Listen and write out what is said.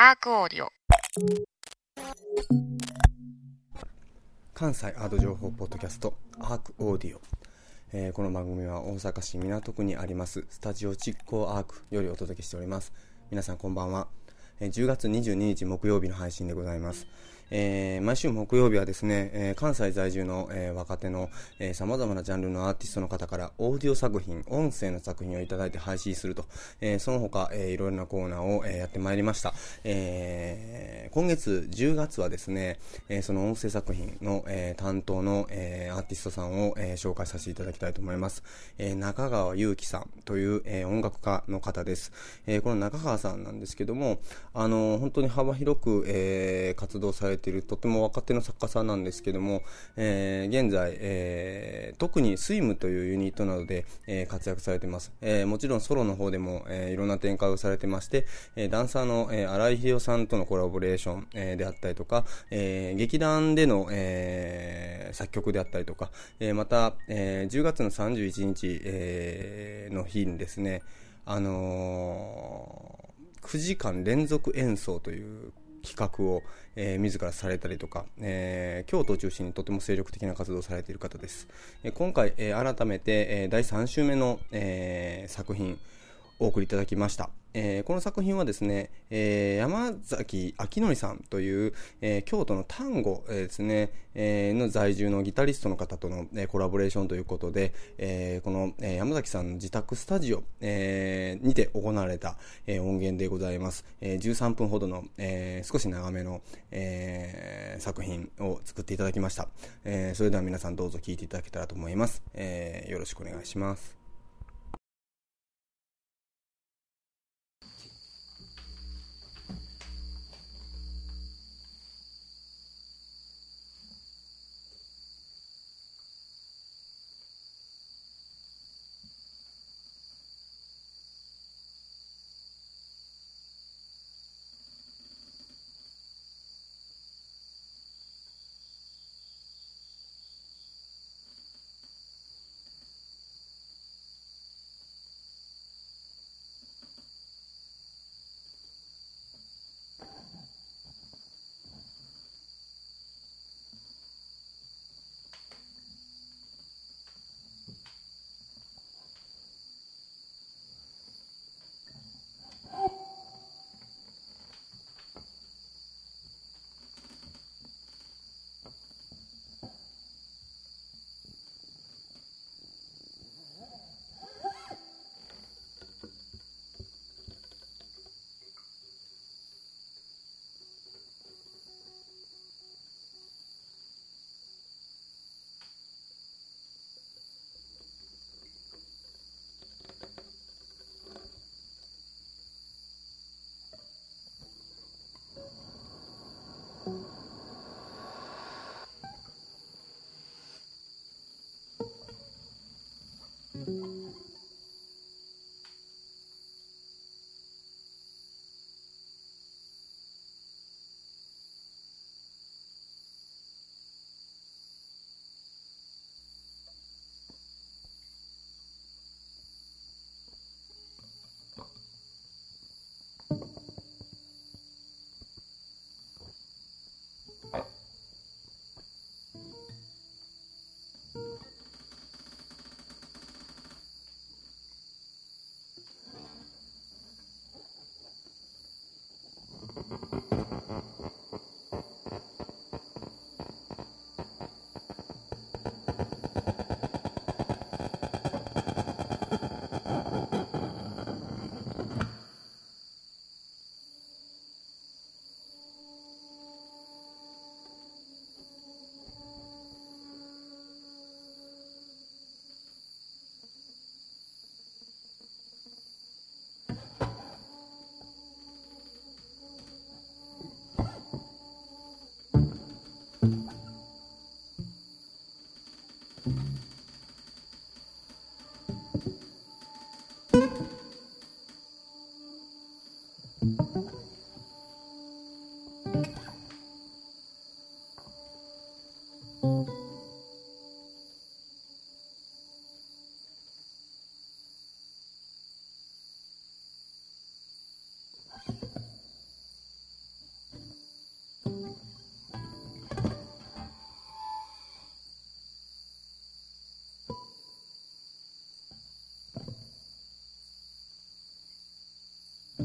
アークオーディオ。関西アート情報ポッドキャストアークオーディオ、えーこの番組は大阪市港区にありますスタジオ実行アークよりお届けしております。皆さんこんばんは、えー10月22日木曜日の配信でございます。えー毎週木曜日はですね、えー関西在住の、えー若手の、えー、様々なジャンルのアーティストの方からオーディオ作品、音声の作品をいただいて配信すると、えーその他、えーいろいろなコーナーを、えーやってまいりました。えー今月10月はですね、えーその音声作品の、えー担当の、えーアーティストさんを、えー紹介させていただきたいと思います。えー中川祐樹さんという、えー音楽家の方です。えーこの中川さんなんですけども、あの本当に幅広く、えー活動されているとても若手の作家さんなんですけども、えー現在、えー特にスイムというユニットなどで、えー活躍されています。えーもちろんソロの方でも、えーいろんな展開をされてまして、えーダンサーの、えー新井秀夫さんとのコラボレーション、えーであったりとか、えー劇団での、えー作曲であったりとか、えーまた、えー10月の31日、えーの日にですね、あのー9時間連続演奏という企画を、えー自らされたりとか、えー京都を中心にとても精力的な活動をされている方です。えー今回、えー改めて、えー第3週目の、えー作品、お送りいただきました。えーこの作品はですね、えー山崎明則さんという、えー京都の丹後、えーですね、えーの在住のギタリストの方との、えーコラボレーションということで、えーこの、えー山崎さんの自宅スタジオ、えーにて行われた、えー音源でございます。えー13分ほどの、えー少し長めの、えー作品を作っていただきました。えーそれでは皆さんどうぞ聴いていただけたらと思います。えーよろしくお願いします。「